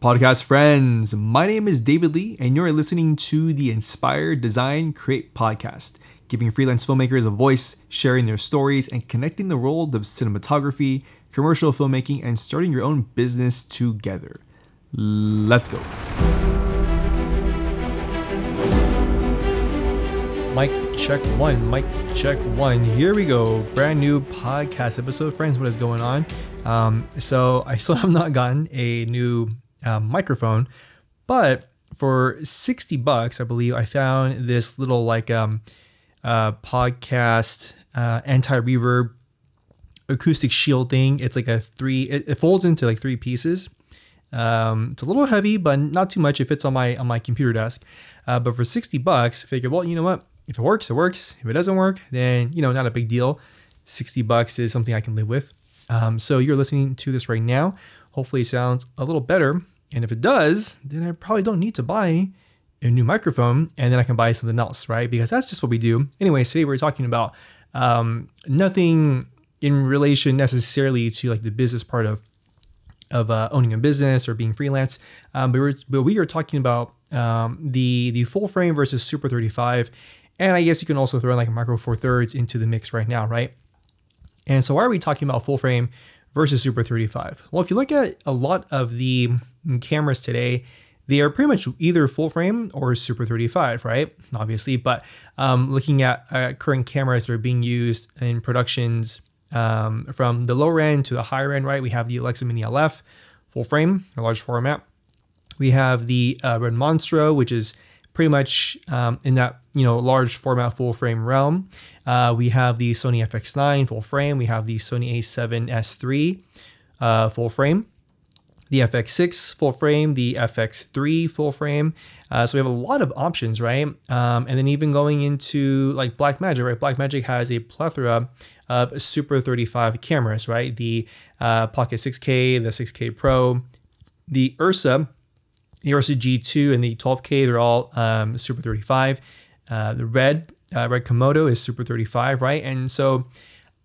Podcast friends, my name is David Lee, and you're listening to the Inspire Design Create podcast, giving freelance filmmakers a voice, sharing their stories, and connecting the world of cinematography, commercial filmmaking, and starting your own business together. Let's go. Mic check one, mic check one. Here we go. Brand new podcast episode. Friends, what is going on? Um, so I still have not gotten a new uh, microphone, but for 60 bucks, I believe I found this little like um, uh, podcast uh, anti reverb acoustic shield thing. It's like a three, it, it folds into like three pieces. Um, it's a little heavy, but not too much. It fits on my on my computer desk. Uh, but for 60 bucks, I figured, well, you know what? If it works, it works. If it doesn't work, then you know, not a big deal. 60 bucks is something I can live with. Um, so you're listening to this right now. Hopefully, sounds a little better. And if it does, then I probably don't need to buy a new microphone and then I can buy something else, right? Because that's just what we do. Anyway, today we're talking about um, nothing in relation necessarily to like the business part of of uh, owning a business or being freelance, um, but, we're, but we are talking about um, the the full frame versus Super 35 and I guess you can also throw in like a micro four thirds into the mix right now, right? And so why are we talking about full frame versus Super 35? Well, if you look at a lot of the cameras today, they are pretty much either full frame or Super 35, right? Obviously, but um, looking at uh, current cameras that are being used in productions um, from the lower end to the higher end, right? We have the Alexa Mini LF full frame, a large format. We have the uh, Red Monstro, which is pretty much um, in that you know large format full frame realm. Uh, we have the Sony FX9 full frame. We have the Sony A7S3 uh, full frame. The FX6 full frame, the FX3 full frame. Uh, so we have a lot of options, right? Um, and then even going into like Blackmagic, right? Blackmagic has a plethora of Super 35 cameras, right? The uh, Pocket 6K, the 6K Pro, the Ursa the Ursa G2 and the 12K, they're all um, Super 35. Uh, the red, uh, red Komodo is Super 35, right? And so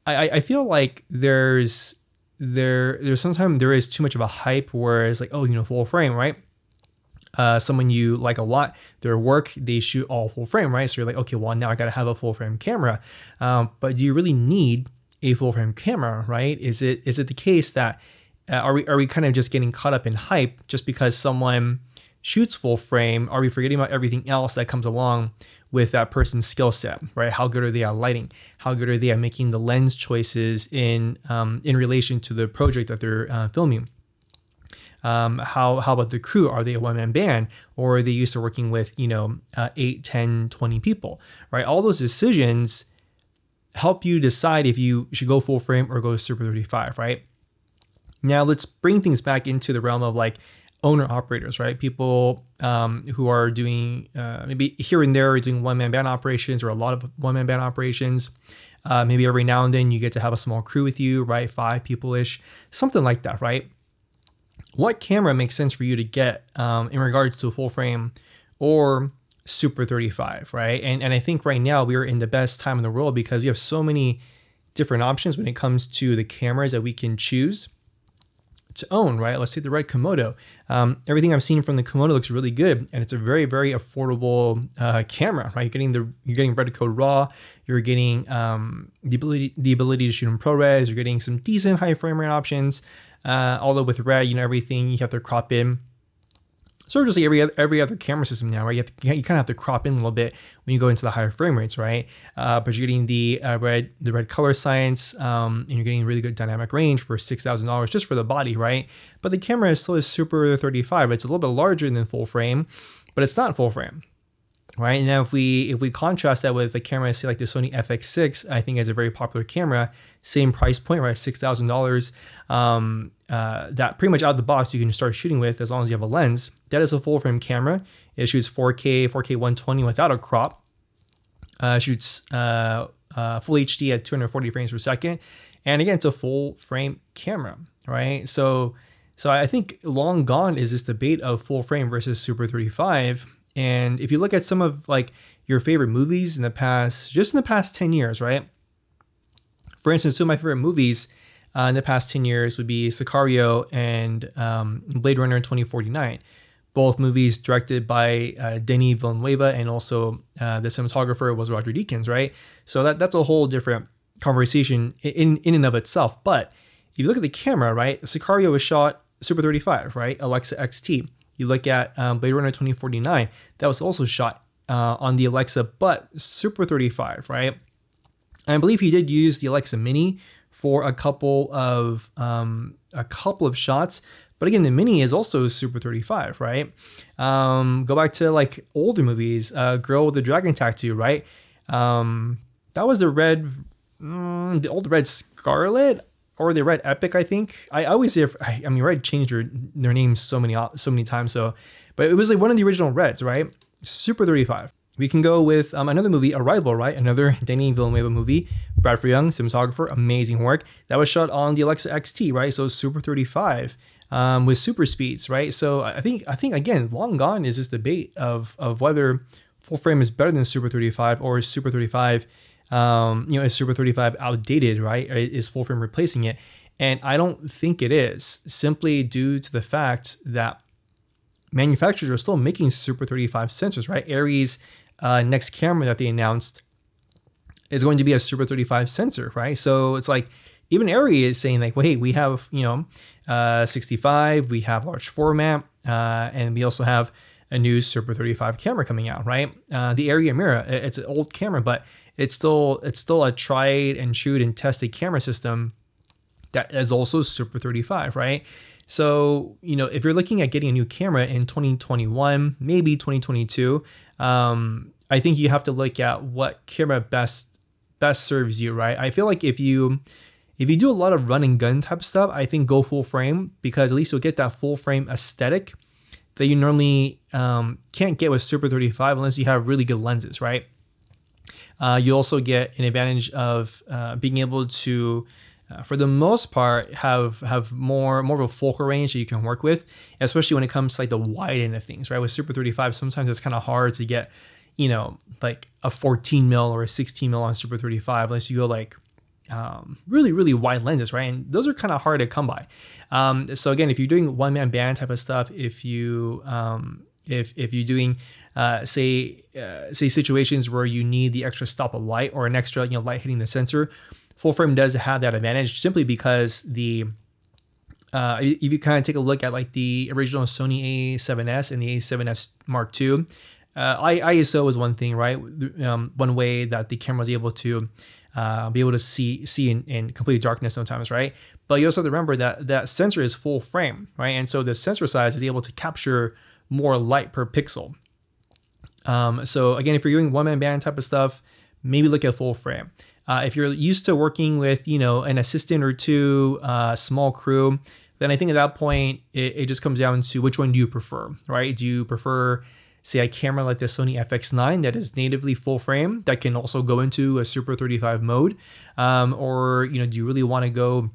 I, I feel like there's there there's sometimes there is too much of a hype where it's like, oh, you know, full frame, right? Uh, someone you like a lot, their work, they shoot all full frame, right? So you're like, okay, well, now I got to have a full frame camera. Um, but do you really need a full frame camera, right? Is it is it the case that uh, are we are we kind of just getting caught up in hype just because someone shoots full frame? Are we forgetting about everything else that comes along with that person's skill set, right? How good are they at lighting? How good are they at making the lens choices in um, in relation to the project that they're uh, filming? Um, how, how about the crew? Are they a one man band or are they used to working with, you know, uh, 8, 10, 20 people, right? All those decisions help you decide if you should go full frame or go Super 35, right? Now let's bring things back into the realm of like owner operators, right? People um, who are doing uh, maybe here and there doing one man band operations or a lot of one man band operations. Uh, maybe every now and then you get to have a small crew with you, right? Five people ish, something like that, right? What camera makes sense for you to get um, in regards to a full frame or Super 35, right? And and I think right now we are in the best time in the world because we have so many different options when it comes to the cameras that we can choose to own, right? Let's take the red Komodo. Um, everything I've seen from the Komodo looks really good, and it's a very, very affordable uh, camera, right? You're getting the you're getting red code raw, you're getting um, the ability the ability to shoot in ProRes, you're getting some decent high frame rate options. Uh, although with red, you know everything you have to crop in sort of just like every every other camera system now, right? You have to, you kind of have to crop in a little bit when you go into the higher frame rates, right? Uh, but you're getting the uh, red the red color science, um, and you're getting really good dynamic range for six thousand dollars just for the body, right? But the camera is still a super 35. It's a little bit larger than full frame, but it's not full frame right? Now if we if we contrast that with a camera, say like the Sony FX6, I think is a very popular camera, same price point, right? Six thousand um, dollars. That pretty much out of the box you can start shooting with as long as you have a lens. That is a full frame camera. It shoots 4K, 4K 120 without a crop. Uh, shoots uh, uh, full HD at 240 frames per second, and again, it's a full frame camera, right? So. So I think long gone is this debate of full frame versus Super 35 and if you look at some of like your favorite movies in the past, just in the past 10 years, right? For instance, two of my favorite movies uh, in the past 10 years would be Sicario and um, Blade Runner 2049. Both movies directed by uh, Denis Villeneuve and also uh, the cinematographer was Roger Deakins, right? So that, that's a whole different conversation in, in and of itself. But if you look at the camera, right, Sicario was shot Super 35, right? Alexa XT. You look at um, Blade Runner 2049, that was also shot uh, on the Alexa, but Super 35, right? I believe he did use the Alexa Mini for a couple of um, a couple of shots. But again, the Mini is also Super 35, right? Um, go back to like older movies, uh, Girl with the Dragon Tattoo, right? Um, that was the red, mm, the old Red Scarlet or the Red Epic, I think. I always say, I, I mean, Red changed their, their names so many so many times, so but it was like one of the original Reds, right? Super 35. We can go with um, another movie, Arrival, right? Another Danny Villeneuve movie. Bradford Young, cinematographer, amazing work. That was shot on the Alexa XT, right? So Super 35 um, with super speeds, right? So I think I think again, long gone is this debate of of whether full frame is better than Super 35 or Super 35, um, you know, is Super 35 outdated, right? Is full frame replacing it? And I don't think it is, simply due to the fact that manufacturers are still making Super 35 sensors, right? ARRI's uh, next camera that they announced is going to be a Super 35 sensor, right? So it's like even ARRI is saying like, well, hey, we have you know uh, 65, we have large format, uh, and we also have a new Super 35 camera coming out, right? Uh, the ARRI Amira, it's an old camera, but it's still it's still a tried and true and tested camera system that is also Super 35, right? So, you know, if you're looking at getting a new camera in 2021, maybe 2022, um, I think you have to look at what camera best best serves you, right? I feel like if you if you do a lot of run and gun type stuff, I think go full frame because at least you'll get that full frame aesthetic that you normally um, can't get with Super 35 unless you have really good lenses, right? Uh, you also get an advantage of uh, being able to uh, for the most part have have more more of a focal range that you can work with especially when it comes to like the wide end of things right with super 35 sometimes it's kind of hard to get you know like a 14 mil or a 16 mil on super 35 unless you go like um, really really wide lenses right and those are kind of hard to come by um, so again if you're doing one man band type of stuff if you um, if if you're doing uh, say uh, say situations where you need the extra stop of light or an extra you know light hitting the sensor full frame does have that advantage simply because the uh, if you kind of take a look at like the original Sony A7S and the A7S Mark II, uh, ISO is one thing, right? Um, one way that the camera was able to uh, be able to see see in, in complete darkness sometimes, right? But you also have to remember that that sensor is full frame, right? And so the sensor size is able to capture more light per pixel. Um, so again, if you're doing one man band type of stuff, maybe look at full frame. Uh, if you're used to working with, you know, an assistant or two, uh, small crew, then I think at that point it, it just comes down to which one do you prefer, right? Do you prefer, say, a camera like the Sony FX9 that is natively full frame that can also go into a Super 35 mode, um, or you know, do you really want to go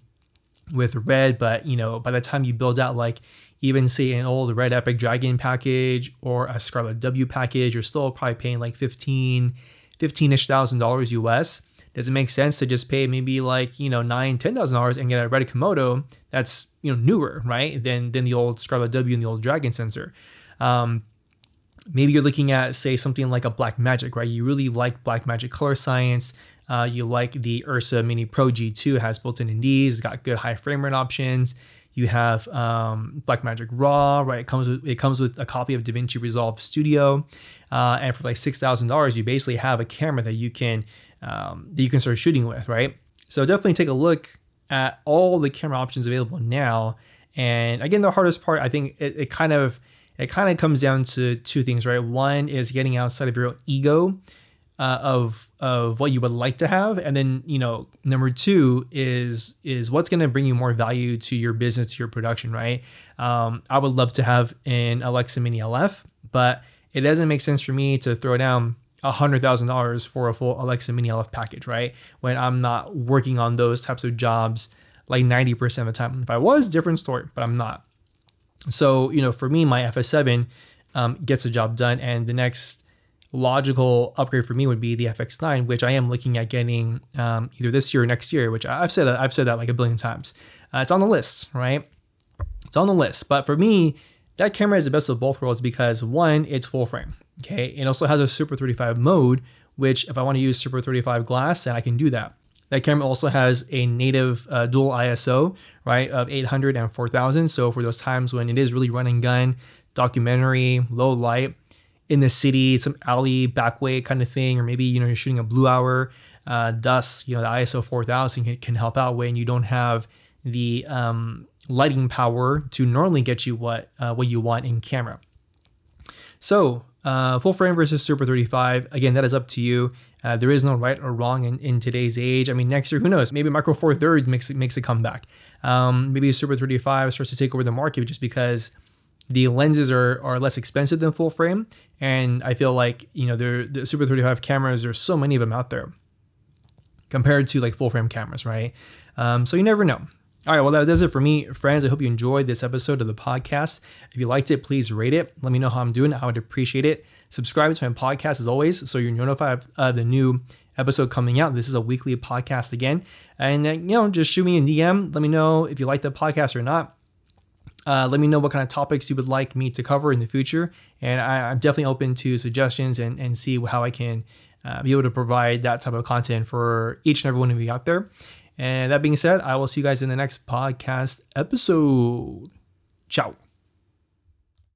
with red, but you know, by the time you build out like even say an old Red Epic Dragon package or a Scarlet W package, you're still probably paying like 15, 15-ish thousand dollars US does it make sense to just pay maybe like you know nine ten thousand dollars and get a Red Komodo that's you know newer right than than the old Scarlet W and the old Dragon sensor? Um, maybe you're looking at say something like a Blackmagic right you really like Blackmagic color science uh, you like the ursa mini pro g2 it has built-in nds it's got good high frame rate options you have um, Blackmagic Raw, right? It comes with it comes with a copy of DaVinci Resolve Studio, uh, and for like six thousand dollars, you basically have a camera that you can um, that you can start shooting with, right? So definitely take a look at all the camera options available now. And again, the hardest part, I think it, it kind of it kind of comes down to two things, right? One is getting outside of your own ego uh, of of what you would like to have, and then you know, number two is is what's going to bring you more value to your business, to your production, right? Um, I would love to have an Alexa Mini LF, but it doesn't make sense for me to throw down $100,000 for a full Alexa Mini LF package, right? When I'm not working on those types of jobs like 90% of the time. If I was, different story, but I'm not. So, you know, for me, my FS7 um, gets the job done. And the next logical upgrade for me would be the FX9, which I am looking at getting um, either this year or next year. Which I've said I've said that like a billion times. Uh, it's on the list, right? It's on the list. But for me, that camera is the best of both worlds because one, it's full frame. Okay, it also has a Super 35 mode, which if I want to use Super 35 glass, then I can do that. That camera also has a native uh, dual ISO, right, of 800 and 4000. So for those times when it is really run and gun, documentary, low light, in the city, some alley back way kind of thing, or maybe you know you're shooting a blue hour, uh, dusk. You know the ISO 4000 can, can help out when you don't have the um, lighting power to normally get you what uh, what you want in camera. So uh, full frame versus Super 35. Again, that is up to you. Uh, there is no right or wrong in, in today's age. I mean, next year, who knows? Maybe Micro Four Thirds makes makes a comeback. Um, maybe Super 35 starts to take over the market just because the lenses are, are less expensive than full frame, and I feel like you know the Super 35 cameras. There's so many of them out there compared to like full frame cameras, right? Um, so you never know. All right, well, that does it for me, friends. I hope you enjoyed this episode of the podcast. If you liked it, please rate it. Let me know how I'm doing. I would appreciate it. Subscribe to my podcast as always, so you're notified of the new episode coming out. This is a weekly podcast again. And, uh, you know, just shoot me a DM. Let me know if you like the podcast or not. Uh, let me know what kind of topics you would like me to cover in the future. And I, am definitely open to suggestions and, and see how I can uh, be able to provide that type of content for each and every one of you out there. And that being said, I will see you guys in the next podcast episode. Ciao.